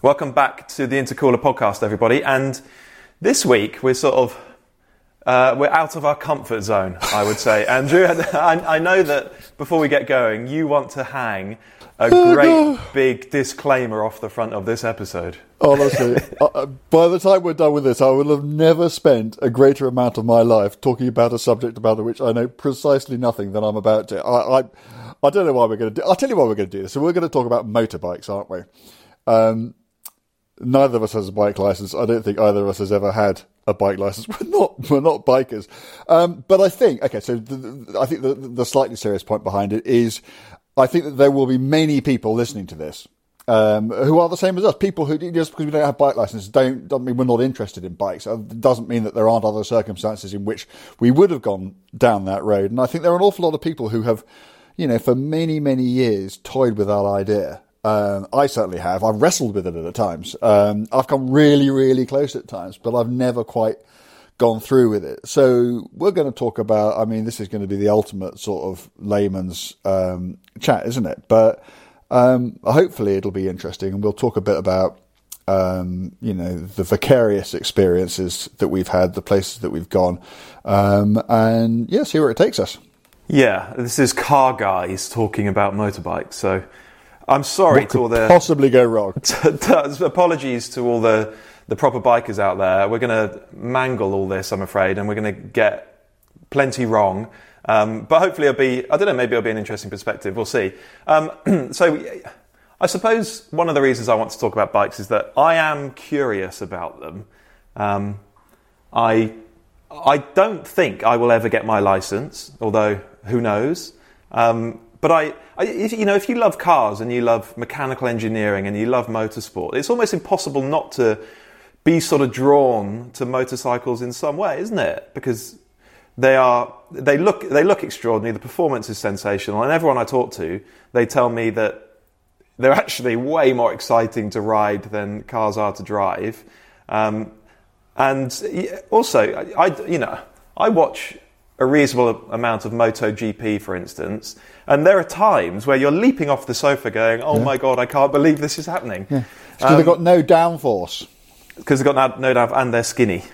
Welcome back to the Intercooler podcast, everybody. And this week we're sort of uh, we're out of our comfort zone, I would say. Andrew, I, I know that before we get going, you want to hang a great big disclaimer off the front of this episode. Honestly, uh, by the time we're done with this, I will have never spent a greater amount of my life talking about a subject about which I know precisely nothing than I'm about to. I, I, I don't know why we're going to do. I'll tell you why we're going to do this. So we're going to talk about motorbikes, aren't we? Um, neither of us has a bike license. I don't think either of us has ever had a bike license. We're not we're not bikers. Um, but I think okay. So the, the, I think the, the slightly serious point behind it is I think that there will be many people listening to this. Um, who are the same as us? People who just because we don't have bike licenses don't doesn't mean we're not interested in bikes. It doesn't mean that there aren't other circumstances in which we would have gone down that road. And I think there are an awful lot of people who have, you know, for many many years toyed with that idea. Um, I certainly have. I've wrestled with it at times. Um, I've come really, really close at times, but I've never quite gone through with it. So we're going to talk about. I mean, this is going to be the ultimate sort of layman's um, chat, isn't it? But um, hopefully, it'll be interesting, and we'll talk a bit about. Um, you know the vicarious experiences that we've had, the places that we've gone, um, and yeah, see where it takes us. Yeah, this is car guys talking about motorbikes. So I'm sorry What to all the possibly go wrong? apologies to all the the proper bikers out there. We're going to mangle all this, I'm afraid, and we're going to get plenty wrong. Um, but hopefully, it'll be I don't know. Maybe it'll be an interesting perspective. We'll see. Um, so. I suppose one of the reasons I want to talk about bikes is that I am curious about them. Um, I I don't think I will ever get my license, although who knows. Um, but I, I if, you know, if you love cars and you love mechanical engineering and you love motorsport, it's almost impossible not to be sort of drawn to motorcycles in some way, isn't it? Because they are they look they look extraordinary. The performance is sensational, and everyone I talk to, they tell me that they're actually way more exciting to ride than cars are to drive. Um, and also, I, I- you know, I watch a reasonable amount of MotoGP, for instance, and there are times where you're leaping off the sofa going, "Oh my god, I can't believe this is happening," Because they've got no downforce. because they've got no, no doubt, and they're skinny.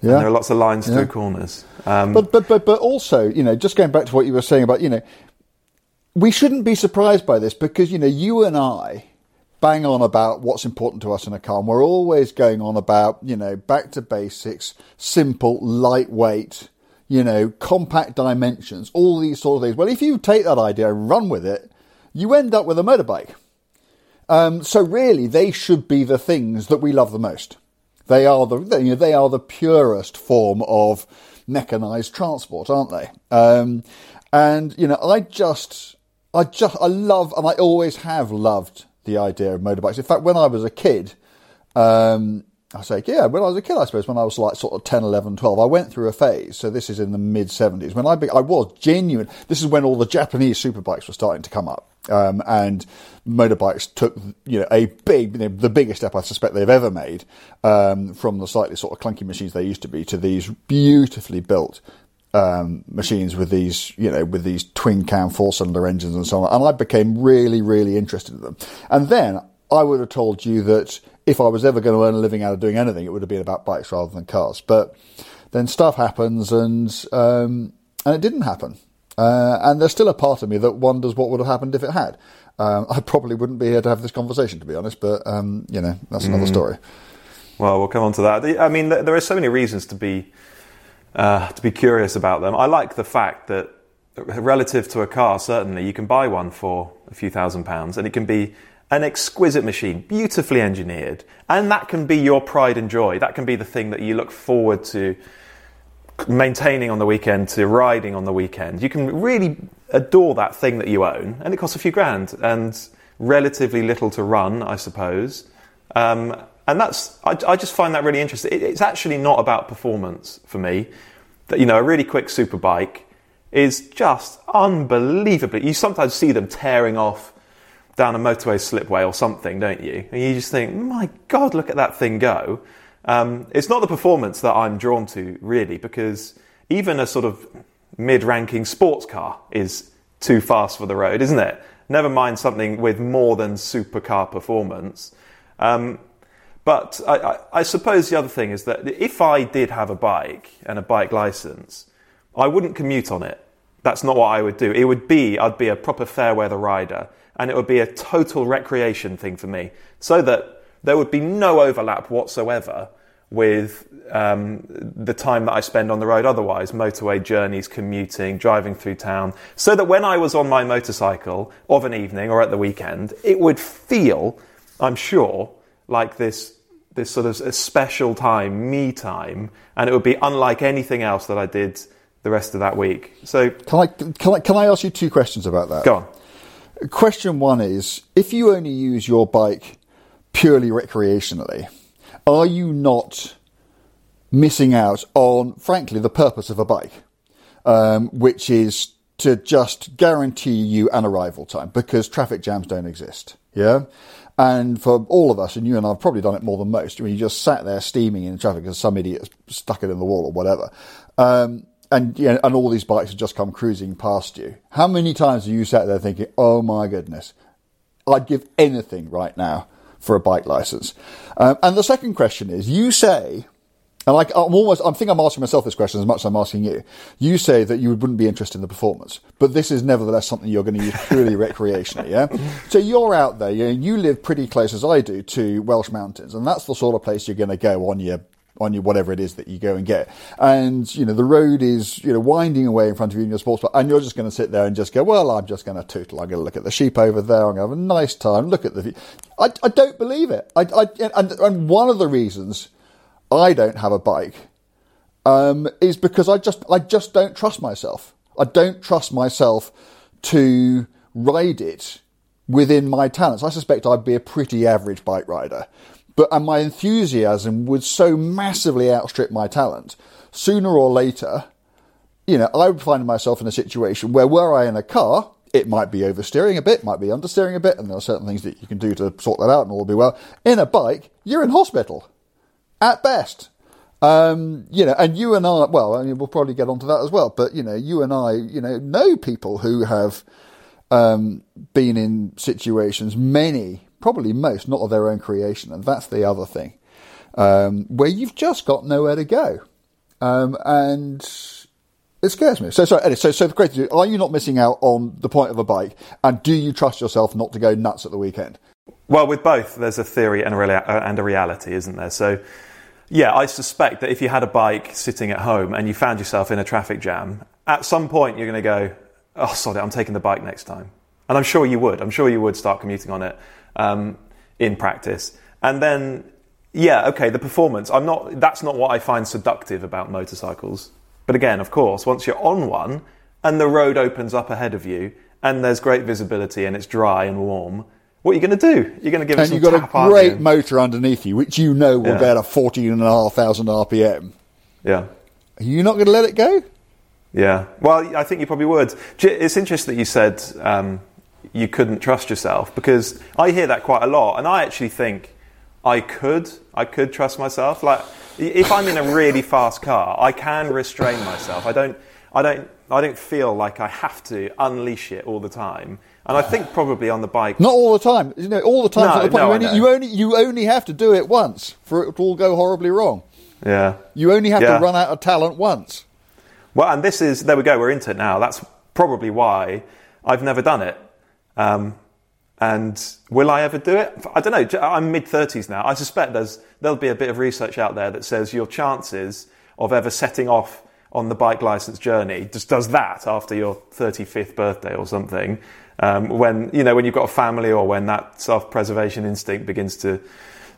Yeah. And there are lots of lines Yeah. through corners. Um, But but but but also, you know, just going back to what you were saying about, you know, we shouldn't be surprised by this because you know you and I bang on about what's important to us in a car, and we're always going on about you know back to basics, simple, lightweight, you know, compact dimensions, all these sort of things. Well, if you take that idea and run with it, you end up with a motorbike. Um, so really, they should be the things that we love the most. They are the you know, they are the purest form of mechanized transport, aren't they? Um, and you know, I just, I just, I love, and I always have loved the idea of motorbikes. In fact, when I was a kid, um, I say, yeah, when I was a kid, I suppose, when I was like sort of 10, 11, 12, I went through a phase. So this is in the mid 70s when I, be, I was genuine. This is when all the Japanese superbikes were starting to come up. Um, and motorbikes took, you know, a big, the biggest step I suspect they've ever made, um, from the slightly sort of clunky machines they used to be to these beautifully built, um, machines with these, you know, with these twin cam four cylinder engines and so on. And I became really, really interested in them. And then I would have told you that if I was ever going to earn a living out of doing anything, it would have been about bikes rather than cars. But then stuff happens, and um, and it didn't happen. Uh, and there's still a part of me that wonders what would have happened if it had. Um, I probably wouldn't be here to have this conversation, to be honest. But um, you know, that's another mm. story. Well, we'll come on to that. I mean, there are so many reasons to be uh, to be curious about them. I like the fact that relative to a car, certainly you can buy one for a few thousand pounds, and it can be an exquisite machine, beautifully engineered, and that can be your pride and joy. That can be the thing that you look forward to maintaining on the weekend, to riding on the weekend. You can really adore that thing that you own, and it costs a few grand and relatively little to run, I suppose. Um, and that's I, I, just find that really interesting. It, it's actually not about performance for me. That you know, a really quick super bike is just unbelievably. You sometimes see them tearing off down a motorway slipway or something, don't you? And you just think, my God, look at that thing go. Um, it's not the performance that I'm drawn to, really, because even a sort of mid ranking sports car is too fast for the road, isn't it? Never mind something with more than supercar performance. Um, but I, I, I, suppose the other thing is that if I did have a bike and a bike license, I wouldn't commute on it. That's not what I would do. It would be, I'd be a proper fair weather rider and it would be a total recreation thing for me, so that there would be no overlap whatsoever with um, the time that I spend on the road otherwise, motorway journeys, commuting, driving through town, so that when I was on my motorcycle of an evening or at the weekend, it would feel, I'm sure, like this this sort of a special time, me time, and it would be unlike anything else that I did the rest of that week. So can I can I can I ask you two questions about that? Go on. Question one is if you only use your bike purely recreationally, are you not missing out on, frankly, the purpose of a bike, um, which is to just guarantee you an arrival time because traffic jams don't exist. Yeah. And for all of us, and you and I have probably done it more than most, when you just sat there steaming in traffic because some idiot stuck it in the wall or whatever. Um, and you know, and all these bikes have just come cruising past you. How many times have you sat there thinking, "Oh my goodness, I'd give anything right now for a bike license"? Um, and the second question is, you say, and like I'm almost, I think I'm asking myself this question as much as I'm asking you. You say that you wouldn't be interested in the performance, but this is nevertheless something you're going to use purely recreationally. Yeah. So you're out there, you, know, you live pretty close as I do to Welsh mountains, and that's the sort of place you're going to go on your on your whatever it is that you go and get. And, you know, the road is, you know, winding away in front of you in your sports bike, and you're just going to sit there and just go, well, I'm just going to tootle. I'm going to look at the sheep over there. I'm going to have a nice time. Look at the view. I, I don't believe it. I, I, and, and one of the reasons I don't have a bike um, is because I just, I just don't trust myself. I don't trust myself to ride it within my talents. I suspect I'd be a pretty average bike rider but and my enthusiasm would so massively outstrip my talent. Sooner or later, you know, I would find myself in a situation where, were I in a car, it might be oversteering a bit, might be understeering a bit, and there are certain things that you can do to sort that out, and all will be well. In a bike, you're in hospital, at best. Um, you know, and you and I, well, I mean, we'll probably get onto that as well, but you know, you and I, you know, know people who have um, been in situations, many probably most not of their own creation, and that's the other thing, um, where you've just got nowhere to go, um, and it scares me. So, so, so, so the question: Are you not missing out on the point of a bike, and do you trust yourself not to go nuts at the weekend? Well, with both, there's a theory and a, rea- uh, and a reality, isn't there? So. Yeah, I suspect that if you had a bike sitting at home and you found yourself in a traffic jam, at some point you're going to go, oh, sorry, I'm taking the bike next time. And I'm sure you would. I'm sure you would start commuting on it um, in practice. And then, yeah, okay, the performance. I'm not. That's not what I find seductive about motorcycles. But again, of course, once you're on one and the road opens up ahead of you and there's great visibility and it's dry and warm, what are you going to do? You're going to give it and some you've got a great motor underneath you, which you know will Yeah. get a 14,500 RPM. Yeah. Are you not going to let it go? Yeah. Well, I think you probably would. It's interesting that you said um, you couldn't trust yourself because I hear that quite a lot, and I actually think I could. I could trust myself. Like if I'm in a really fast car, I can restrain myself. I don't. I don't. I don't feel like I have to unleash it all the time. And I think probably on the bike. Not all the time. You know, all the time. No, the no, you, only, you only you only have to do it once for it to all go horribly wrong. Yeah. You only have Yeah. to run out of talent once. Well, and this is there we go. We're into it now. That's probably why I've never done it. Um, and will I ever do it? I don't know. I'm mid thirties now. I suspect there's there'll be a bit of research out there that says your chances of ever setting off on the bike license journey just does that after your 35th birthday or something. Um, when you know when you've got a family or when that self-preservation instinct begins to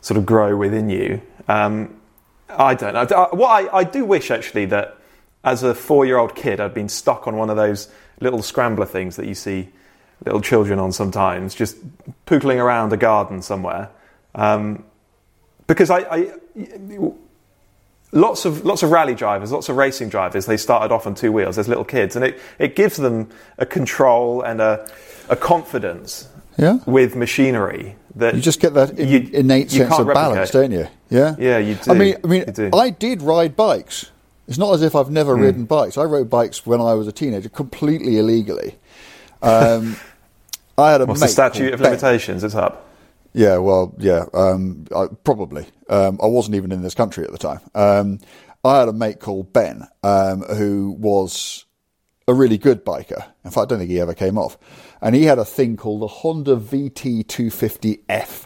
sort of grow within you. Um, I don't know. I- What I, I do wish actually that as a four-year-old kid, I'd been stuck on one of those little scrambler things that you see little children on sometimes, just pootling around a garden somewhere. Um, because I, I, lots of lots of rally drivers, lots of racing drivers, they started off on two wheels as little kids, and it, it gives them a control and a, a confidence Yeah. with machinery that You just get that in, you- innate you sense of balance, replicate. don't you? Yeah. Yeah, you do. I mean, I mean, I did ride bikes. It's not as if I've never ridden bikes. I rode bikes when I was a teenager, completely illegally. Um, I had a What's the statute of Ben. limitations? It's up. Yeah, well, yeah, um, I, probably. Um, I wasn't even in this country at the time. Um, I had a mate called Ben um, who was a really good biker. In fact, I don't think he ever came off. And he had a thing called the Honda VT250F.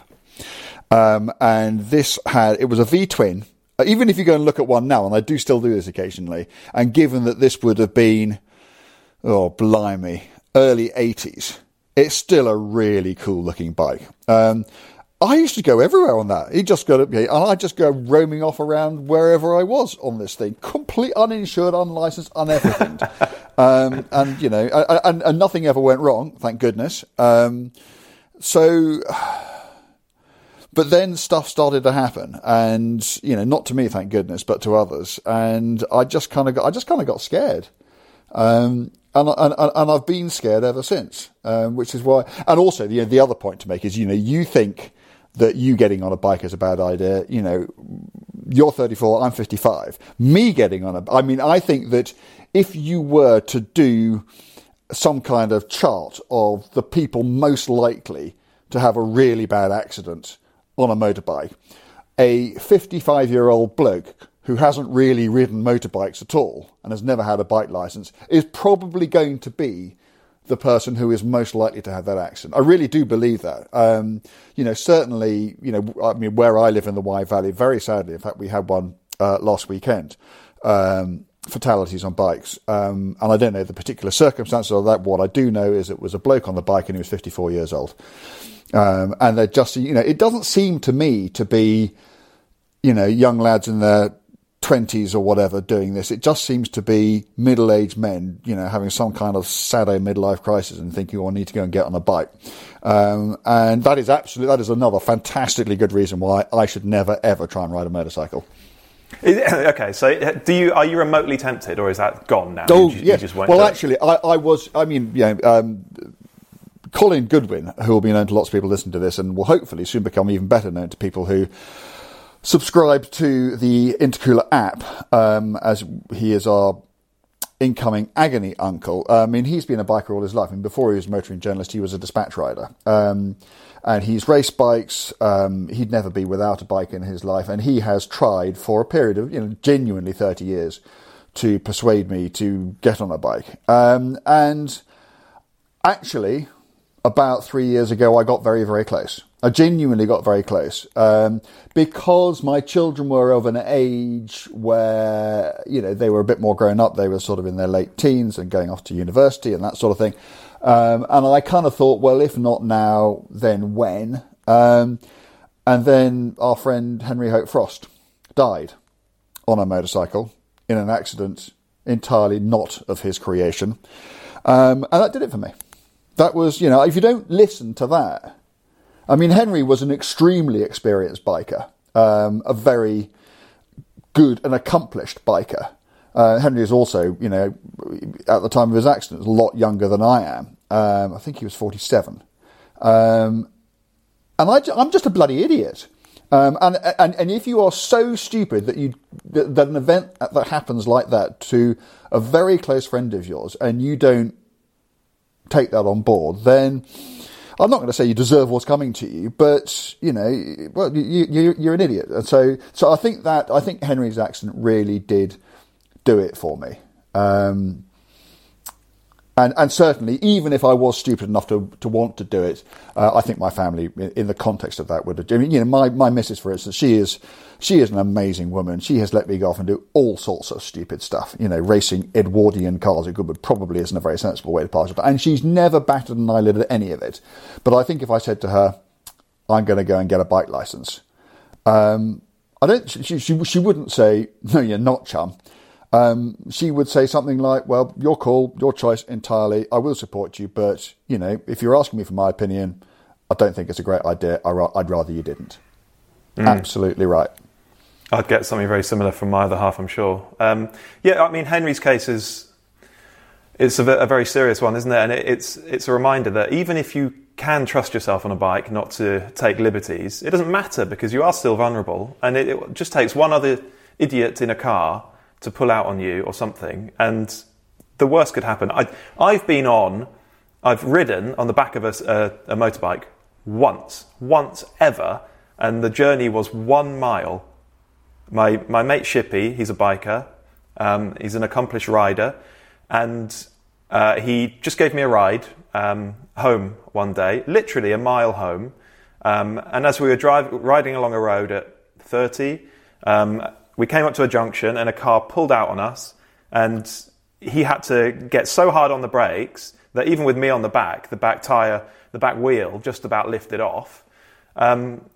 Um, and this had, it was a V twin. Uh, Even if you go and look at one now, and I do still do this occasionally, and given that this would have been, oh, blimey, early 80s, it's still a really cool looking bike. Um, I used to go everywhere on that. He just got up, and I just go roaming off around wherever I was on this thing, complete uninsured, unlicensed, uneverything. um, and you know, and, and nothing ever went wrong, thank goodness. Um, so, but then stuff started to happen, and you know, not to me, thank goodness, but to others. And I just kind of got, I just kind of got scared. Um, and, and, and I've been scared ever since, um, which is why. And also, the the other point to make is, you know, you think that you getting on a bike is a bad idea. You know, you're 34, I'm 55. Me getting on a, I mean, I think that if you were to do some kind of chart of the people most likely to have a really bad accident on a motorbike, a 55 year old bloke who hasn't really ridden motorbikes at all and has never had a bike license is probably going to be the person who is most likely to have that accident. I really do believe that. Um, you know, certainly, you know, I mean, where I live in the Wye Valley, very sadly, in fact, we had one uh, last weekend. Um, fatalities on bikes, um, and I don't know the particular circumstances of that. What I do know is it was a bloke on the bike and he was 54 years old. Um, and they're just, you know, it doesn't seem to me to be, you know, young lads in their 20s or whatever doing this. It just seems to be middle aged men, you know, having some kind of sado midlife crisis and thinking, oh, I need to go and get on a bike. Um, and that is absolutely, that is another fantastically good reason why I should never ever try and ride a motorcycle. Okay, so do you are you remotely tempted, or is that gone now? Oh, You ju- you well, actually, I, I was, I mean, you know, um, Colin Goodwin, who will be known to lots of people listening to this and will hopefully soon become even better known to people who subscribe to the Intercooler app, um, as he is our incoming agony uncle. I mean, he's been a biker all his life. I mean, before he was a motoring journalist, he was a dispatch rider. Um, and he's raced bikes. Um, he'd never be without a bike in his life. And he has tried for a period of, you know, genuinely 30 years to persuade me to get on a bike. Um, and actually, about three years ago, I got very, very close. I genuinely got very close um, because my children were of an age where you know they were a bit more grown up. They were sort of in their late teens and going off to university and that sort of thing. Um, and I kind of thought, well, if not now, then when? Um, and then our friend Henry Hope Frost died on a motorcycle in an accident entirely not of his creation. Um, and that did it for me. That was, you know, if you don't listen to that, I mean, Henry was an extremely experienced biker, um, a very good and accomplished biker. Uh, Henry is also, you know, at the time of his accident, a lot younger than I am. Um, I think he was 47. Um, and I, am just a bloody idiot. Um, and, and, and if you are so stupid that you that, that an event that happens like that to a very close friend of yours and you don't take that on board, then I'm not going to say you deserve what's coming to you, but you know, well, you, you, you're an idiot. And so, so I think that I think Henry's accident really did do it for me. Um, and, and certainly, even if I was stupid enough to, to want to do it, uh, I think my family, in the context of that, would have. I mean, you know, my, my missus, for instance, she is she is an amazing woman. She has let me go off and do all sorts of stupid stuff. You know, racing Edwardian cars, it probably isn't a very sensible way to pass it. And she's never batted an eyelid at any of it. But I think if I said to her, "I'm going to go and get a bike license," um, I don't. She, she she wouldn't say, "No, you're not, chum." Um, she would say something like, "Well, your call, your choice entirely. I will support you, but you know, if you're asking me for my opinion, I don't think it's a great idea. I'd rather you didn't." Mm. Absolutely right. I'd get something very similar from my other half, I'm sure. Um, yeah, I mean, Henry's case is it's a, a, very serious one, isn't it? And it, it's it's a reminder that even if you can trust yourself on a bike not to take liberties, it doesn't matter because you are still vulnerable, and it, it just takes one other idiot in a car to pull out on you or something, and the worst could happen. I, I've been on, I've ridden on the back of a, a, a motorbike once, once ever, and the journey was one mile. My, my mate Shippy, he's a biker, um, he's an accomplished rider, and uh, he just gave me a ride um, home one day, literally a mile home. Um, and as we were drive, riding along a road at 30, um, we came up to a junction and a car pulled out on us, and he had to get so hard on the brakes that even with me on the back, the back tyre, the back wheel just about lifted off. Um,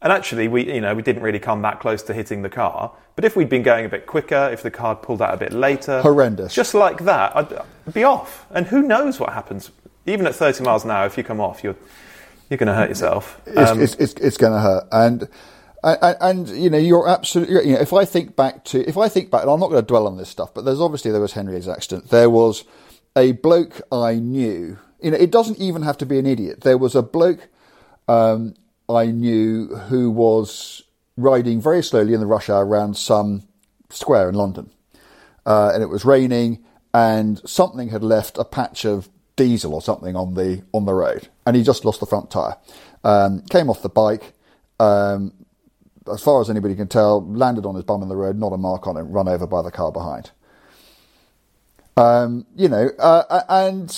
and actually, we, you know, we didn't really come that close to hitting the car. But if we'd been going a bit quicker, if the car pulled out a bit later, horrendous, just like that, I'd, I'd be off. And who knows what happens? Even at 30 miles an hour, if you come off, you're you're going to hurt yourself. Um, it's, it's, it's, it's going to hurt. And and, and, you know, you're absolutely. You know, if I think back to, if I think back, and I'm not going to dwell on this stuff, but there's obviously there was Henry's accident. There was a bloke I knew. You know, it doesn't even have to be an idiot. There was a bloke um, I knew who was riding very slowly in the rush hour around some square in London, uh, and it was raining, and something had left a patch of diesel or something on the on the road, and he just lost the front tire. Um, came off the bike, um, as far as anybody can tell, landed on his bum in the road, not a mark on it, run over by the car behind. Um, you know, uh, and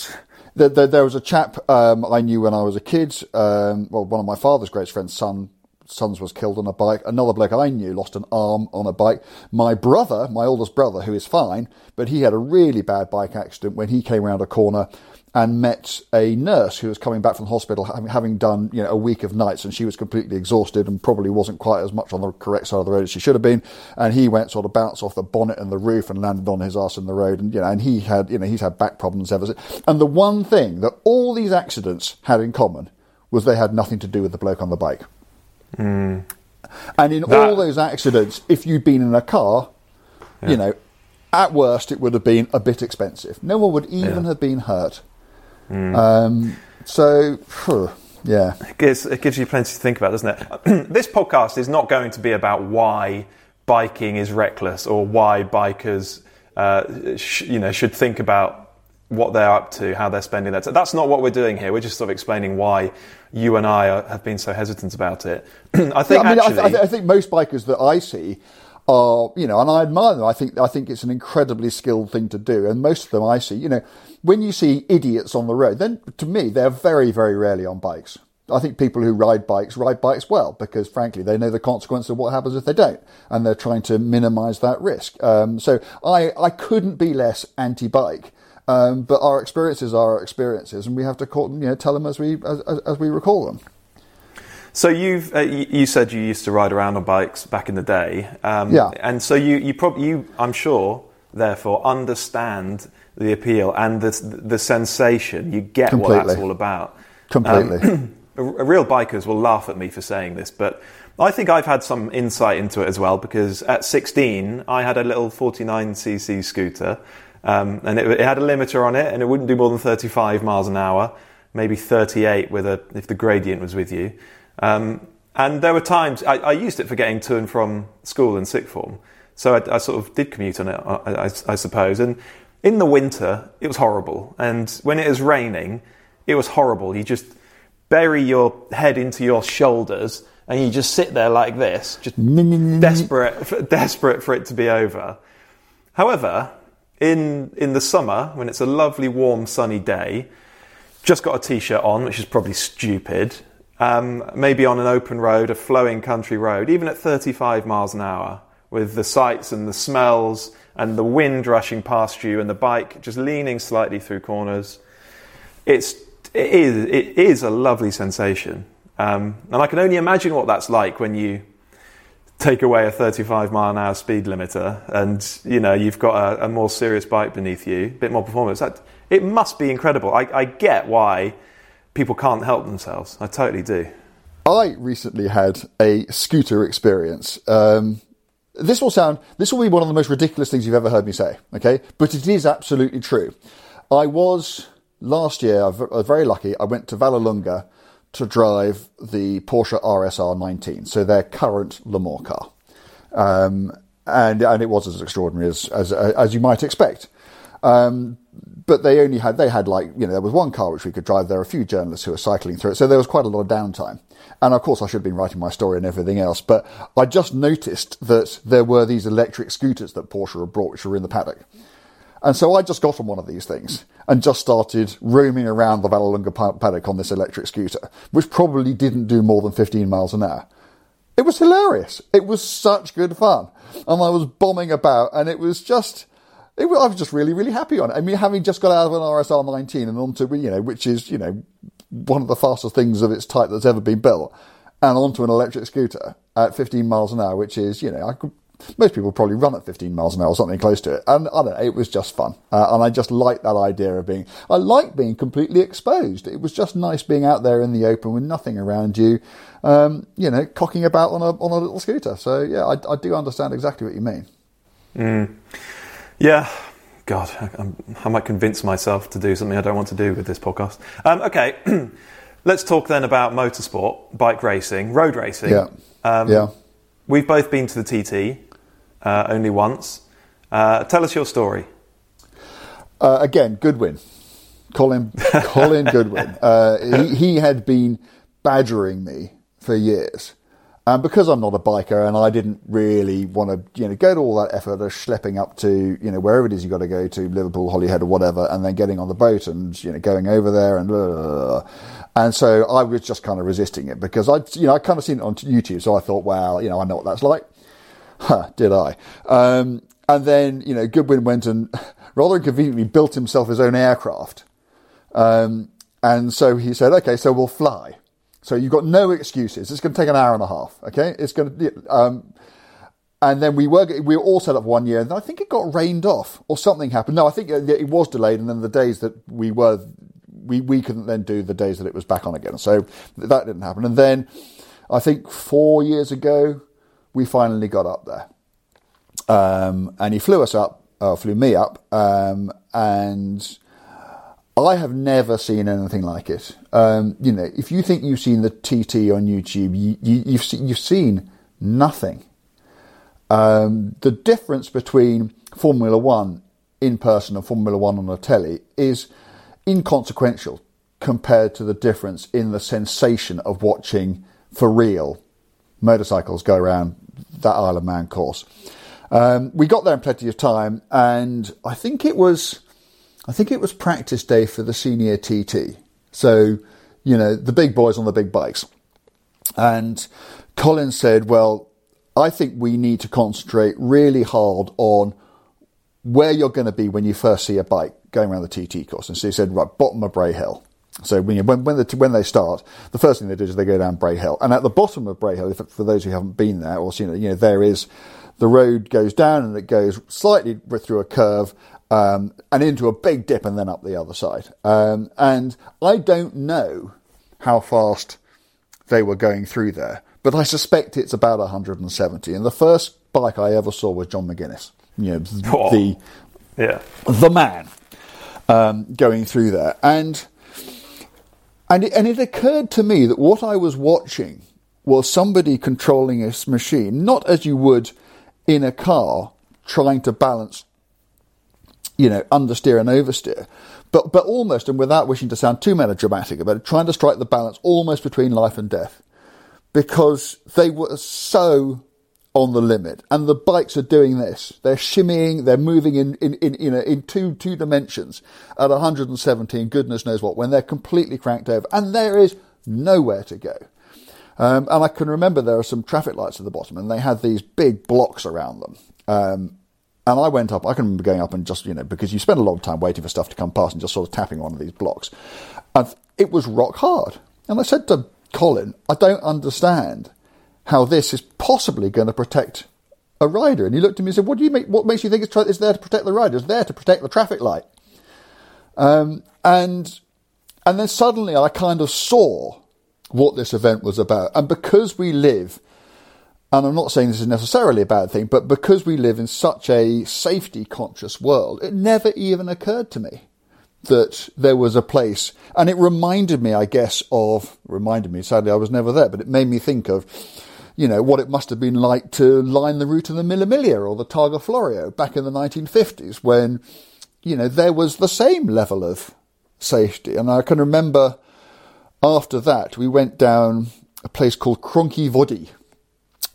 the, the, there was a chap um, I knew when I was a kid. Um, well, one of my father's great friends' son sons was killed on a bike. Another bloke I knew lost an arm on a bike. My brother, my oldest brother, who is fine, but he had a really bad bike accident when he came around a corner and met a nurse who was coming back from the hospital having, having done you know a week of nights and she was completely exhausted and probably wasn't quite as much on the correct side of the road as she should have been and he went sort of bounced off the bonnet and the roof and landed on his ass in the road and you know and he had you know he's had back problems ever since and the one thing that all these accidents had in common was they had nothing to do with the bloke on the bike mm. and in that... all those accidents if you'd been in a car yeah. you know at worst it would have been a bit expensive no one would even yeah. have been hurt Mm. Um, so, phew, yeah. It gives, it gives you plenty to think about, doesn't it? this podcast is not going to be about why biking is reckless or why bikers uh, sh- you know, should think about what they're up to, how they're spending their time. That's not what we're doing here. We're just sort of explaining why you and I are, have been so hesitant about it. I think yeah, I, mean, actually, I, th- I, think most bikers that I see are, you know, and I admire them. I think I think it's an incredibly skilled thing to do, and most of them I see, you know, when you see idiots on the road, then to me they're very very rarely on bikes. I think people who ride bikes ride bikes well because, frankly, they know the consequence of what happens if they don't, and they're trying to minimise that risk. Um, so I I couldn't be less anti-bike. Um, but our experiences are our experiences, and we have to call, you know, tell them as we as, as we recall them. So you've uh, you said you used to ride around on bikes back in the day, um, yeah, and so you you probably you I'm sure therefore understand the appeal and the the sensation. You get Completely. what that's all about. Completely. Um, real bikers will laugh at me for saying this, but I think I've had some insight into it as well because at 16 I had a little 49cc scooter um, and it, it, had a limiter on it and it wouldn't do more than 35 miles an hour, maybe 38 with a, if the gradient was with you. Um, and there were times I, I, used it for getting to and from school in sick form. So I, I sort of did commute on it, I, I suppose. And in the winter, it was horrible. And when it was raining, it was horrible. You just bury your head into your shoulders and you just sit there like this, just desperate, desperate for it to be over. However, in in the summer when it's a lovely, warm, sunny day, just got a t-shirt on, which is probably stupid. Um, maybe on an open road, a flowing country road, even at 35 miles an hour, with the sights and the smells and the wind rushing past you and the bike just leaning slightly through corners. It's it is it is a lovely sensation, um, and I can only imagine what that's like when you take away a 35 mile an hour speed limiter and you know you've got a, a more serious bike beneath you, a bit more performance. That, it must be incredible. I, I get why people can't help themselves. I totally do. I recently had a scooter experience. Um, this will sound, this will be one of the most ridiculous things you've ever heard me say, okay? But it is absolutely true. I was, last year, I was very lucky, I went to Vallelunga to drive the Porsche RSR 19, so their current Le Mans car. Um, and, and it was as extraordinary as, as, as you might expect. Um, but they only had, they had like, you know, there was one car which we could drive. There were a few journalists who were cycling through it. So there was quite a lot of downtime. And of course, I should have been writing my story and everything else, but I just noticed that there were these electric scooters that Porsche had brought, which were in the paddock. And so I just got on one of these things and just started roaming around the Vallelunga paddock on this electric scooter, which probably didn't do more than 15 miles an hour. It was hilarious. It was such good fun. And I was bombing about and it was just, I was just really, really happy on it. I mean, having just got out of an RSR 19 and onto, you know, which is, you know, one of the fastest things of its type that's ever been built, and onto an electric scooter at 15 miles an hour, which is, you know, I could, most people probably run at 15 miles an hour or something close to it. And I don't know, it was just fun. Uh, and I just like that idea of being, I like being completely exposed. It was just nice being out there in the open with nothing around you, um, you know, cocking about on a, on a little scooter. So yeah, I, I do understand exactly what you mean. Mm. Yeah, God, I, I, might convince myself to do something I don't want to do with this podcast. Um, okay, let's talk then about motorsport, bike racing, road racing. Yeah. Um, yeah. We've both been to the TT uh, only once. Uh, tell us your story. Uh, again, Goodwin. Colin, Colin Goodwin. Uh, he, he had been badgering me for years and because I'm not a biker and I didn't really want to, you know, go to all that effort of schlepping up to, you know, wherever it is you got to go to, Liverpool, Holyhead or whatever, and then getting on the boat and, you know, going over there and, blah, and so I was just kind of resisting it because I, you know, I kind of seen it on YouTube. So I thought, well, you know, I know what that's like. Huh, did I? Um, and then, you know, Goodwin went and rather inconveniently built himself his own aircraft. Um, and so he said, okay, so we'll fly. So you've got no excuses. It's going to take an hour and a half. Okay, it's going to. Um, and then we were we were all set up one year, and I think it got rained off or something happened. No, I think it was delayed, and then the days that we were we we couldn't then do the days that it was back on again. So that didn't happen. And then I think four years ago we finally got up there, um, and he flew us up, uh, flew me up, um, and I have never seen anything like it. Um, you know, if you think you've seen the TT on YouTube, you, you, you've, seen, you've seen nothing. Um, the difference between Formula One in person and Formula One on a telly is inconsequential compared to the difference in the sensation of watching for real motorcycles go around that Isle of Man course. Um, we got there in plenty of time, and I think it was I think it was practice day for the senior TT. So, you know, the big boys on the big bikes. And Colin said, well, I think we need to concentrate really hard on where you're going to be when you first see a bike going around the TT course. And so he said, right, bottom of Bray Hill. So when, you, when, when, the, when, they start, the first thing they do is they go down Bray Hill. And at the bottom of Bray Hill, if, for those who haven't been there or seen it, you know, there is the road goes down and it goes slightly through a curve um, and into a big dip and then up the other side. Um, and I don't know how fast they were going through there, but I suspect it's about 170. And the first bike I ever saw was John McGuinness, you know, Oh. the Yeah. the man um, going through there, and and it, and it occurred to me that what I was watching was somebody controlling this machine, not as you would in a car, trying to balance, you know, understeer and oversteer, but but almost, and without wishing to sound too melodramatic about it, trying to strike the balance almost between life and death, because they were so on the limit, and the bikes are doing this. They're shimmying, they're moving in in in in, a, in two two dimensions at 117. Goodness knows what when they're completely cranked over, and there is nowhere to go. Um, and I can remember there are some traffic lights at the bottom, and they had these big blocks around them. Um, and I went up. I can remember going up and just you know because you spend a lot of time waiting for stuff to come past and just sort of tapping one of these blocks, and it was rock hard. And I said to Colin, I don't understand how this is possibly going to protect a rider. And he looked at me and said, "What do you make? What makes you think it's, it's there to protect the rider? It's there to protect the traffic light." Um, and and then suddenly I kind of saw what this event was about. And because we live, and I'm not saying this is necessarily a bad thing, but because we live in such a safety conscious world, it never even occurred to me that there was a place. And it reminded me, I guess, of, reminded me, sadly I was never there, but it made me think of, you know, what it must have been like to line the route of the Mille Miglia or the Targa Florio back in the 1950s when, you know, there was the same level of safety. And I can remember after that, we went down a place called Cronk-y-Voddy,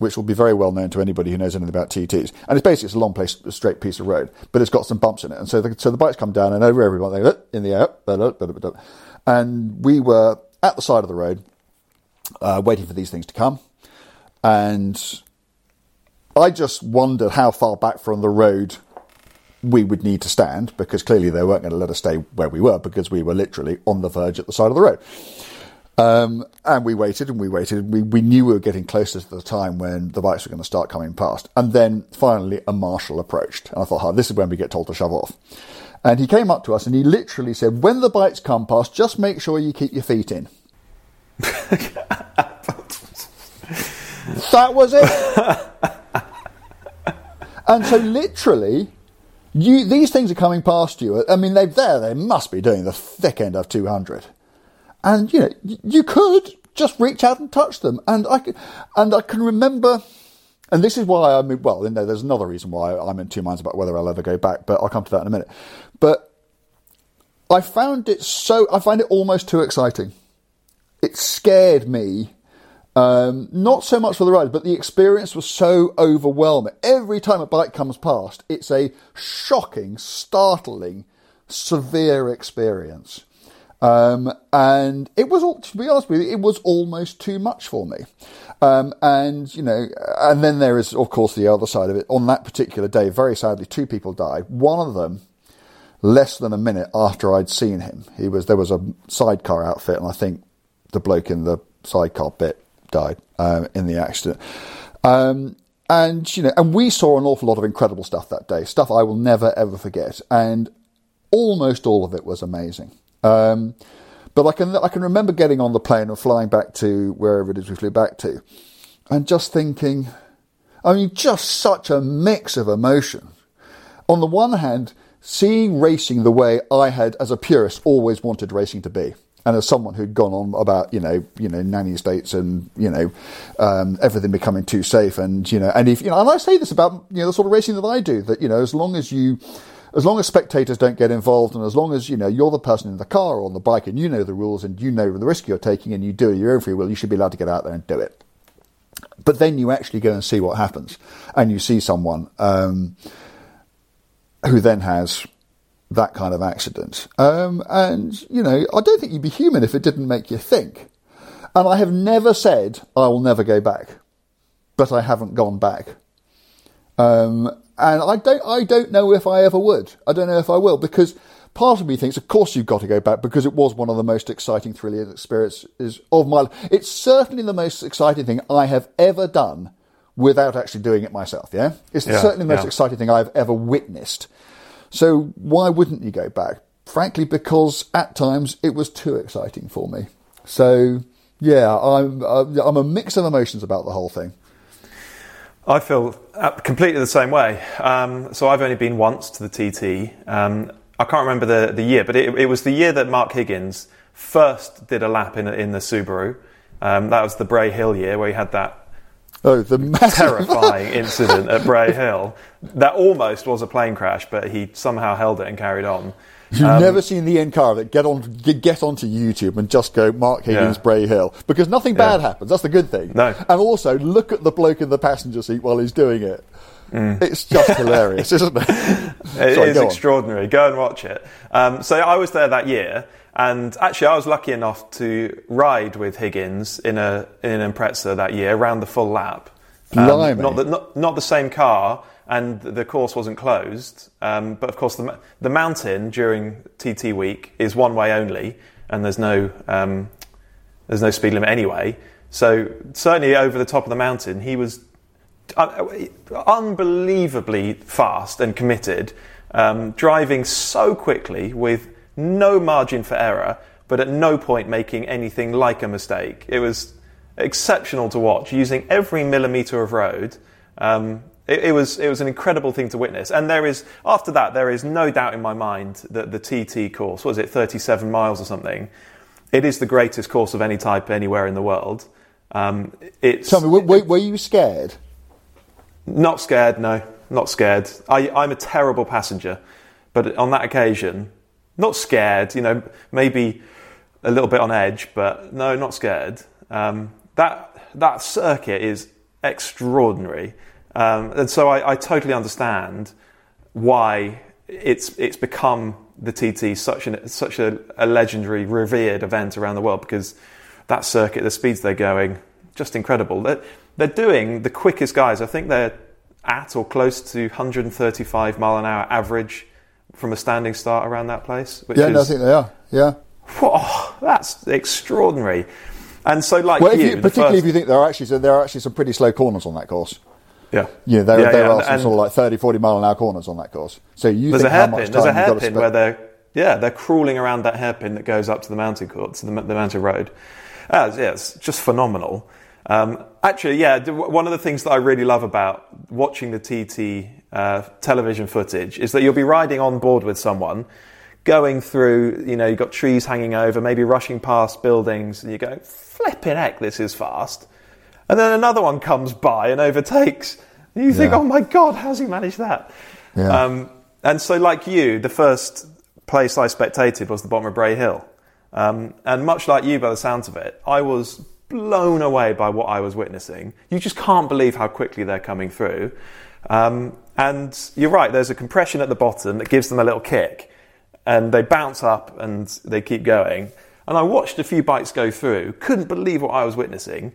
which will be very well known to anybody who knows anything about TTs. And it's basically it's a long place, a straight piece of road, but it's got some bumps in it. And so the, so the bikes come down and over everyone, they look in the air, and we were at the side of the road, uh, waiting for these things to come. And I just wondered how far back from the road we would need to stand because clearly they weren't going to let us stay where we were because we were literally on the verge at the side of the road. Um, and we waited and we waited. We, we knew we were getting closer to the time when the bikes were going to start coming past. And then finally a marshal approached. And I thought, oh, this is when we get told to shove off. And he came up to us and he literally said, when the bikes come past, just make sure you keep your feet in. that was it. and so literally, you these things are coming past you. I mean, they're there. They must be doing the thick end of 200 and you know you could just reach out and touch them and i can, and i can remember and this is why i mean well you know, there's another reason why i'm in two minds about whether i'll ever go back but i'll come to that in a minute but i found it so i find it almost too exciting it scared me um, not so much for the ride, but the experience was so overwhelming. Every time a bike comes past, it's a shocking, startling, severe experience. Um, and it was, all, to be honest with you, it was almost too much for me. Um, and, you know, and then there is, of course, the other side of it. On that particular day, very sadly, two people died. One of them, less than a minute after I'd seen him, he was, there was a sidecar outfit, and I think the bloke in the sidecar bit died um, in the accident. Um, and you know, and we saw an awful lot of incredible stuff that day, stuff I will never ever forget, and almost all of it was amazing. Um, but I can I can remember getting on the plane and flying back to wherever it is we flew back to, and just thinking, I mean, just such a mix of emotion. On the one hand, seeing racing the way I had, as a purist, always wanted racing to be and as someone who'd gone on about you know you know nanny states and you know um, everything becoming too safe and you know and if you know and I say this about you know the sort of racing that I do that you know as long as you as long as spectators don't get involved and as long as you know you're the person in the car or on the bike and you know the rules and you know the risk you're taking and you do it your own free will you should be allowed to get out there and do it but then you actually go and see what happens and you see someone um, who then has that kind of accident. Um, and, you know, I don't think you'd be human if it didn't make you think. And I have never said I will never go back, but I haven't gone back. Um, and I don't, I don't know if I ever would. I don't know if I will because part of me thinks, of course, you've got to go back because it was one of the most exciting, thrilling experiences of my life. It's certainly the most exciting thing I have ever done without actually doing it myself. Yeah, it's Yeah, certainly the most yeah. exciting thing I've ever witnessed. So why wouldn't you go back? Frankly, because at times it was too exciting for me. So Yeah, I'm uh, I'm a mix of emotions about the whole thing. I feel uh, completely the same way. Um, so I've only been once to the TT. Um, I can't remember the, the year, but it, it, was the year that Mark Higgins first did a lap in, in the Subaru. Um, that was the Bray Hill year where he had that Oh, the massive... terrifying incident at Bray Hill that almost was a plane crash, but he somehow held it and carried on. You've um, never seen the end car of it. Get on, get onto YouTube and just go Mark Higgins yeah. Bray Hill because nothing bad yeah. happens. That's the good thing. No. And also look at the bloke in the passenger seat while he's doing it. Mm. It's just hilarious, isn't it? it Sorry, is go extraordinary. Go and watch it. Um, so I was there that year, and actually I was lucky enough to ride with Higgins in a in an Impreza that year around the full lap. Um, not, the, not, not the same car, and the course wasn't closed. Um, but of course, the, the mountain during TT week is one way only, and there's no um, there's no speed limit anyway. So certainly over the top of the mountain, he was uh, unbelievably fast and committed, um, driving so quickly with no margin for error, but at no point making anything like a mistake. It was exceptional to watch, using every millimetre of road. Um, it, it, was it was an incredible thing to witness. And there is after that there is no doubt in my mind that the TT course was it 37 miles or something. It is the greatest course of any type anywhere in the world. Um, it's, Tell me, were, were, you scared? Not scared, no, not scared. I, I'm a terrible passenger, but on that occasion, not scared. You know, maybe a little bit on edge, but no, not scared. Um, that that circuit is extraordinary. Um, and so I, I, totally understand why it's it's become the TT such an such a, a, legendary, revered event around the world because that circuit, the speeds they're going, just incredible. They're, they're doing the quickest guys. I think they're at or close to 135 mile an hour average from a standing start around that place. yeah, is, no, I think they are. Yeah. Whoa, that's extraordinary. And so, like well, you, you particularly first... if you think there are actually so there are actually some pretty slow corners on that course. Yeah. Yeah, there, yeah, there yeah. are some and, sort of like 30, 40 mile an hour corners on that course. So you there's think a hairpin. How much there's a hairpin where they're yeah they're crawling around that hairpin that goes up to the mountain court to the, the mountain road. Uh, yeah, it's just phenomenal. Um, actually, yeah, one of the things that I really love about watching the TT uh, television footage is that you'll be riding on board with someone, going through, you know, you've got trees hanging over, maybe rushing past buildings, and you go, flipping heck, this is fast. And then another one comes by and overtakes. And you think, yeah. oh my God, how's he managed that? Yeah. Um, and so, like you, the first place I spectated was the bottom of Bray Hill. Um, and much like you, by the sounds of it, I was blown away by what I was witnessing. You just can't believe how quickly they're coming through. Um, and you're right, there's a compression at the bottom that gives them a little kick. And they bounce up and they keep going. And I watched a few bikes go through, couldn't believe what I was witnessing.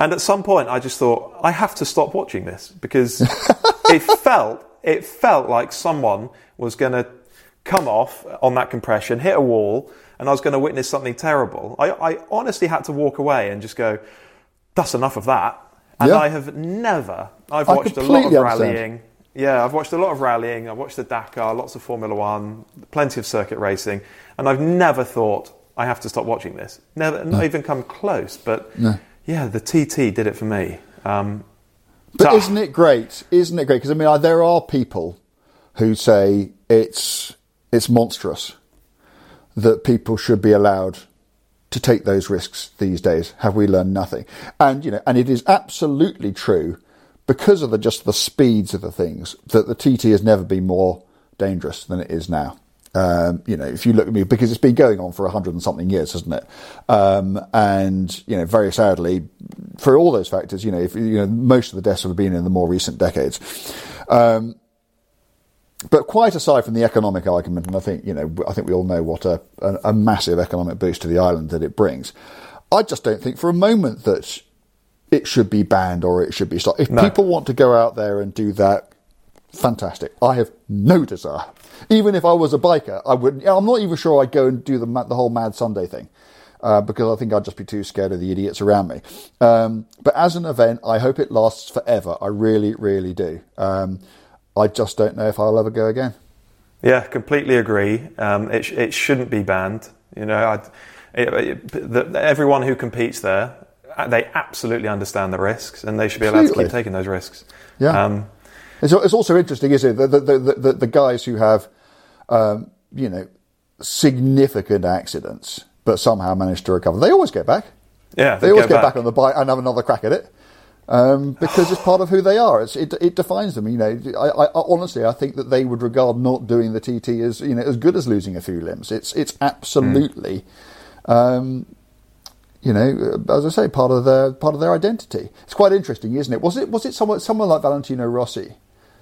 And at some point, I just thought, I have to stop watching this because it felt, it felt like someone was going to come off on that compression, hit a wall, and I was going to witness something terrible. I, I honestly had to walk away and just go, that's enough of that. And yeah. I have never, I've watched a lot of rallying. Understand. Yeah, I've watched a lot of rallying. I've watched the Dakar, lots of Formula One, plenty of circuit racing, and I've never thought I have to stop watching this. Never, not even come close. But no. Yeah, the TT did it for me. Um, but isn't it great? Isn't it great? Because I mean, there are people who say it's it's monstrous that people should be allowed to take those risks these days. Have we learned nothing? And you know, and it is absolutely true because of the just the speeds of the things that the TT has never been more dangerous than it is now. Um, you know, if you look at me, because it's been going on for a hundred and something years, hasn't it? Um, and you know, very sadly, for all those factors, you know, if, you know, most of the deaths have been in the more recent decades. Um, but quite aside from the economic argument, and I think you know, I think we all know what a, a, a massive economic boost to the island that it brings. I just don't think for a moment that it should be banned or it should be stopped. If no. people want to go out there and do that, fantastic. I have no desire. Even if I was a biker, I would. I'm not even sure I'd go and do the the whole Mad Sunday thing. Uh, because I think I'd just be too scared of the idiots around me. Um, but as an event, I hope it lasts forever. I really, really do. Um, I just don't know if I'll ever go again. Yeah, completely agree. Um, it, sh- it shouldn't be banned. You know, I'd, it, it, the, everyone who competes there, uh, they absolutely understand the risks, and they should be allowed to keep taking those risks. Yeah. It's, it's also interesting, isn't it? The, the, the, the, the guys who have, um, you know, significant accidents, but somehow manage to recover, they always get back. yeah, They always get back. on the bike and have another crack at it. Um, because it's part of who they are. It's, it, it defines them. You know, I, I, honestly, I think that they would regard not doing the TT as you know as good as losing a few limbs. It's it's absolutely, um, you know, as I say, part of their part of their identity. It's quite interesting, isn't it? Was it was it someone someone like Valentino Rossi?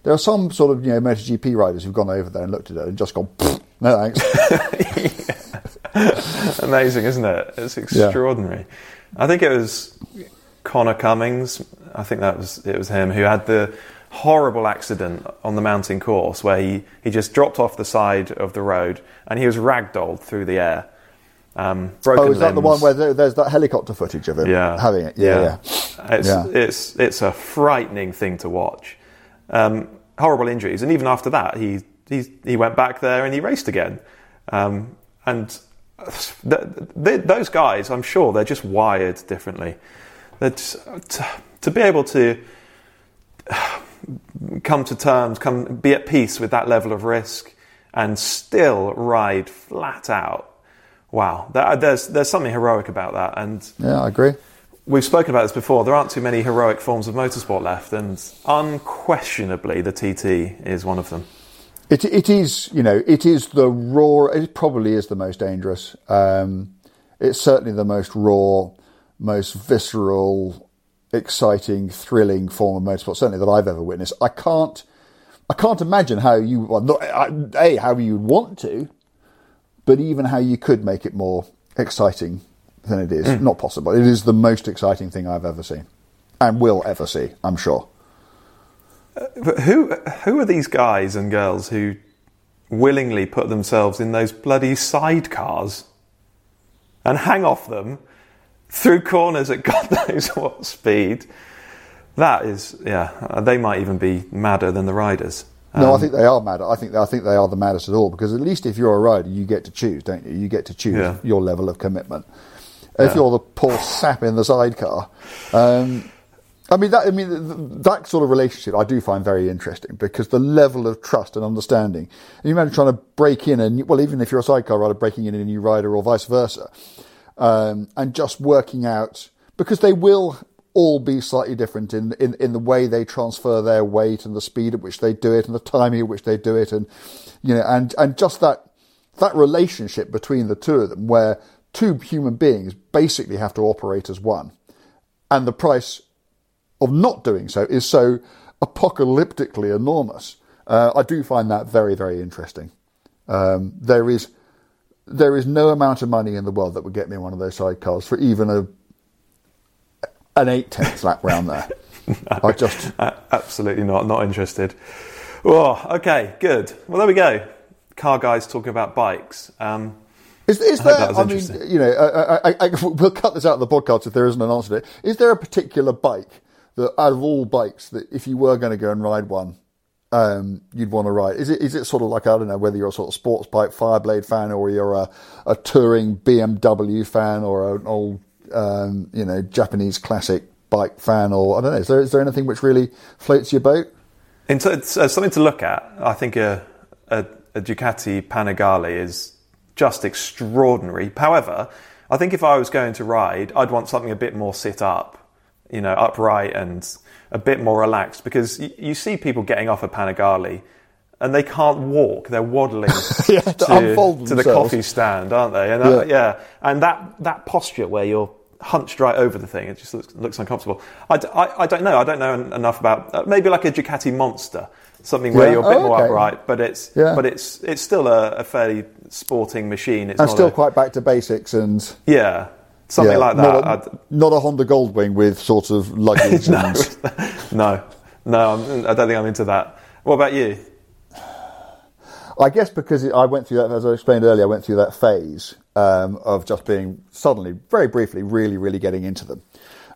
There are some sort of you know MotoGP riders who've gone over there and looked at it and just gone, no thanks. Amazing, isn't it? It's extraordinary. I think it was Conor Cummins. I think that was it was him who had the horrible accident on the mountain course where he, he just dropped off the side of the road and he was ragdolled through the air. Um, broken oh, is that the one where there's that helicopter footage of him yeah. having it? Yeah, yeah. It's, Yeah. it's, it's a frightening thing to watch. Um, horrible injuries. And even after that, he, he, he went back there and he raced again. Um, and th- th- those guys, I'm sure, they're just wired differently. That to, to be able to come to terms, come be at peace with that level of risk, and still ride flat out. Wow, that, there's there's something heroic about that, and Yeah, I agree. We've spoken about this before. There aren't too many heroic forms of motorsport left, and unquestionably, the TT is one of them. It, it is, you know, it is the raw. It probably is the most dangerous. Um, it's certainly the most raw, most visceral, exciting, thrilling form of motorsport. Certainly that I've ever witnessed. I can't, I can't imagine how you, well, not, a how you would want to, but even how you could make it more exciting than it is. Not possible. It is the most exciting thing I've ever seen, and will ever see. I'm sure. But who who are these guys and girls who willingly put themselves in those bloody sidecars and hang off them through corners at God knows what speed? That is, yeah, uh, they might even be madder than the riders. No, Um, I think they are madder. I think I think they are the maddest at all because at least if you're a rider, you get to choose, don't you? You get to choose Yeah. your level of commitment. If you're the poor sap in the sidecar, um, I mean that. I mean that sort of relationship I do find very interesting because the level of trust and understanding. And you imagine trying to break in and well, even if you're a sidecar rider, breaking in a new rider or vice versa, um, and just working out because they will all be slightly different in, in, in the way they transfer their weight and the speed at which they do it and the timing at which they do it and you know and, and just that that relationship between the two of them where two human beings basically have to operate as one and the price of not doing so is so apocalyptically enormous. Uh, I do find that very, very interesting. Um, there is there is no amount of money in the world that would get me one of those sidecars for even a an eight tenths lap round there. I just Absolutely not. Not interested. Oh, okay, good. Well, there we go. Car guys talking about bikes. Um, Is, is I there? that I mean, you know, I, I, I, we'll cut this out of the podcast if there isn't an answer to it. Is there a particular bike that, out of all bikes, that if you were going to go and ride one, um, you'd want to ride? Is it is it sort of like I don't know whether you're a sort of sports bike Fireblade fan or you're a, a touring BMW fan or an old um, you know Japanese classic bike fan or I don't know. Is there is there anything which really floats your boat? In t- it's, uh, something to look at. I think a, a, a Ducati Panigale is just extraordinary. However, I think if I was going to ride, I'd want something a bit more sit up, you know, upright and a bit more relaxed because y- you see people getting off a Panigale and they can't walk. They're waddling Yeah, to to the coffee stand, aren't they? And uh, Yeah. yeah, and that that posture where you're hunched right over the thing, it just looks, looks uncomfortable. I, d- I- I don't know. I don't know en- enough about uh, maybe like a Ducati Monster, something where Yeah. you're a bit Oh, more okay. upright, but it's but it's it's still a, a fairly sporting machine. It's And not still a- quite back to basics and yeah, something yeah, like that. a, I'd- not a Honda Goldwing with sort of luggage and no, no, I'm, I don't think I'm into that. What about you? I guess because I went through that, as I explained earlier, I went through that phase um, of just being suddenly, very briefly, really, really getting into them.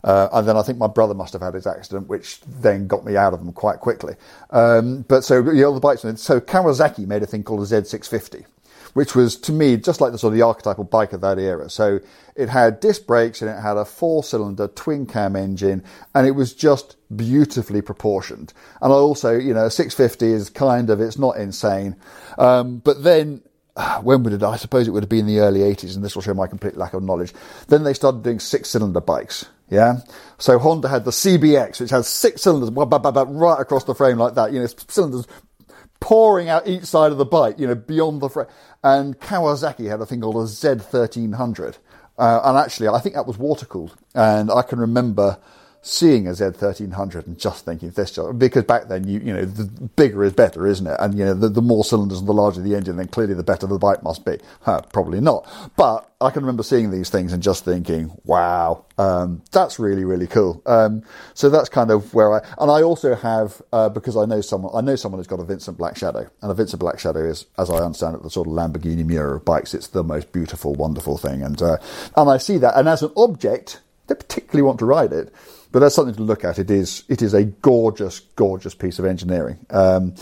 Uh, and then I think my brother must have had his accident, which then got me out of them quite quickly. Um, but so, you know, the bikes, so Kawasaki made a thing called a Z650, which was to me just like the sort of the archetypal bike of that era. So it had disc brakes and it had a four cylinder twin cam engine and it was just beautifully proportioned. And I also, you know, 650 is kind of, it's not insane. Um, but then when would it? I suppose it would have been in the early 80s, and this will show my complete lack of knowledge. Then they started doing six cylinder bikes. Yeah. So Honda had the CBX, which has six cylinders right across the frame like that. You know, cylinders pouring out each side of the bike, you know, beyond the frame. And Kawasaki had a thing called a Z1300. Uh, and actually, I think that was water cooled. And I can remember seeing a Z1300 and just thinking this job because back then you you know the bigger is better isn't it? And you know the, the more cylinders and the larger the engine then clearly the better the bike must be. Huh, probably not. But I can remember seeing these things and just thinking wow. Um, that's really really cool. Um, so that's kind of where I and I also have uh, because I know someone I know someone who's got a Vincent Black Shadow. And a Vincent Black Shadow is as I understand it the sort of Lamborghini Miura of bikes. It's the most beautiful wonderful thing. And uh, and I see that. And as an object I particularly want to ride it but that's something to look at. It is it is a gorgeous, gorgeous piece of engineering. Um,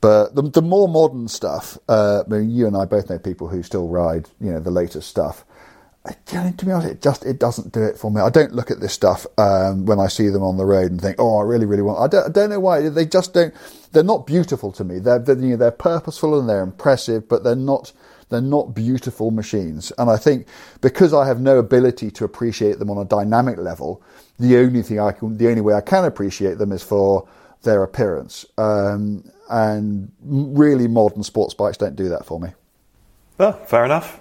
but the, the, more modern stuff, uh, I mean, you and I both know people who still ride, you know, the latest stuff. to be honest, it just it doesn't do it for me. I don't look at this stuff um, when I see them on the road and think, "Oh, I really, really want." I don't, I don't know why they just don't. They're not beautiful to me. They're, they're you know, they're purposeful and they're impressive, but they're not they're not beautiful machines. And I think because I have no ability to appreciate them on a dynamic level, the only thing I can, the only way I can appreciate them is for their appearance. Um, and really, modern sports bikes don't do that for me. Well, fair enough.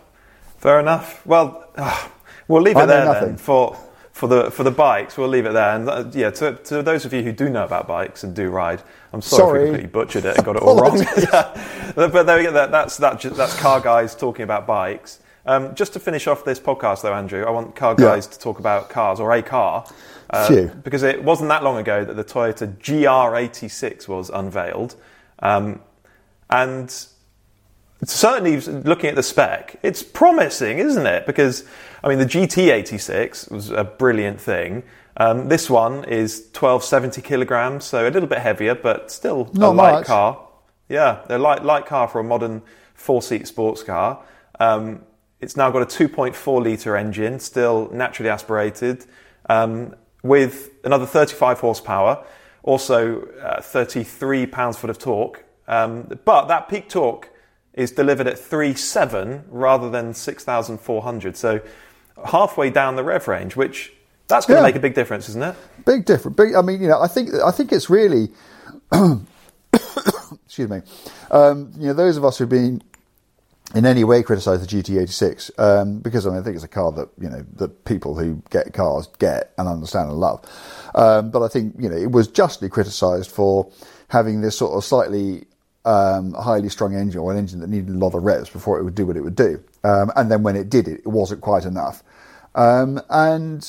Fair enough. Well, uh, we'll leave it there then for for the for the bikes. We'll leave it there. And uh, yeah, to, to those of you who do know about bikes and do ride, I'm sorry, sorry. if we completely butchered it and got it all wrong. But there we go. That, that's that, that's car guys talking about bikes. Um, just to finish off this podcast, though, Andrew, I want car guys yeah. to talk about cars or a car. Uh, because it wasn't that long ago that the Toyota GR86 was unveiled. Um, and certainly looking at the spec, it's promising, isn't it? Because, I mean, the GT86 was a brilliant thing. Um, this one is 1270 kilograms, so a little bit heavier, but still Not a light much. car. Yeah, a light, light car for a modern four seat sports car. Um, it's now got a 2.4 litre engine, still naturally aspirated, um, with another 35 horsepower, also uh, 33 pounds foot of torque. Um, but that peak torque is delivered at 3.7 rather than 6,400. So halfway down the rev range, which that's going to yeah. make a big difference, isn't it? Big difference. Big. I mean, you know, I think I think it's really. excuse me. Um, you know, those of us who've been in any way criticise the GT86 um, because I, mean, I think it's a car that you know that people who get cars get and understand and love. Um, but I think you know it was justly criticised for having this sort of slightly um, highly strung engine or an engine that needed a lot of revs before it would do what it would do. Um, and then when it did it, it wasn't quite enough. Um, and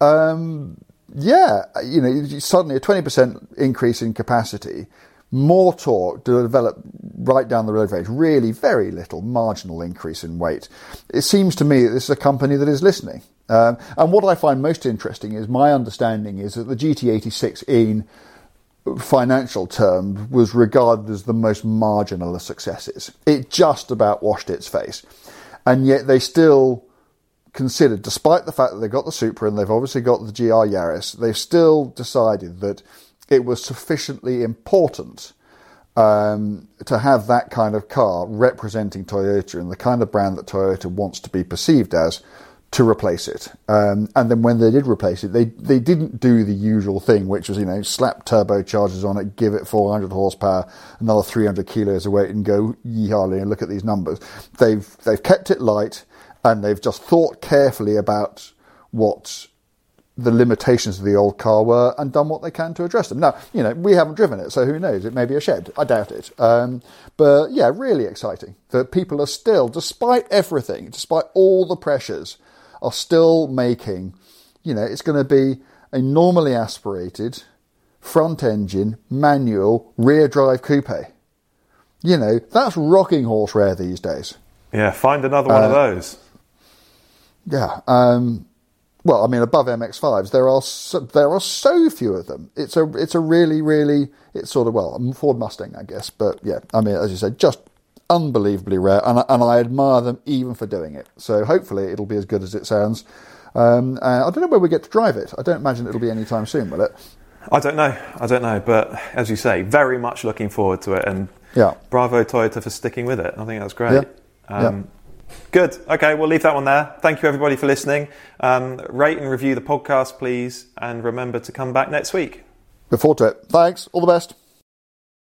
um, yeah, you know, suddenly a twenty percent increase in capacity more torque to develop right down the road range. Really, very little marginal increase in weight. It seems to me that this is a company that is listening. Um, and what I find most interesting is my understanding is that the GT86 in financial terms was regarded as the most marginal of successes. It just about washed its face. And yet they still considered, despite the fact that they've got the Supra and they've obviously got the GR Yaris, they've still decided that it was sufficiently important um, to have that kind of car representing Toyota and the kind of brand that Toyota wants to be perceived as to replace it. Um, and then when they did replace it, they, they didn't do the usual thing, which was, you know, slap turbochargers on it, give it 400 horsepower, another 300 kilos of weight and go yeehaw and look at these numbers. They've, they've kept it light and they've just thought carefully about what the limitations of the old car were and done what they can to address them. Now, you know, we haven't driven it, so who knows? It may be a shed. I doubt it. Um, but yeah, really exciting that people are still, despite everything, despite all the pressures, are still making, you know, it's going to be a normally aspirated front engine, manual, rear drive coupe. You know, that's rocking horse rare these days. Yeah, find another one uh, of those. Yeah. Um, well, I mean, above MX5s, there are so, there are so few of them. It's a it's a really really it's sort of well Ford Mustang, I guess, but yeah, I mean, as you said, just unbelievably rare, and, and I admire them even for doing it. So hopefully it'll be as good as it sounds. Um, uh, I don't know where we get to drive it. I don't imagine it'll be anytime soon, will it? I don't know. I don't know. But as you say, very much looking forward to it. And Yeah. bravo Toyota for sticking with it. I think that's great. Yeah. Um, Good. Okay, we'll leave that one there. Thank you, everybody, for listening. Um, rate and review the podcast, please. And remember to come back next week. Before to it. Thanks. All the best.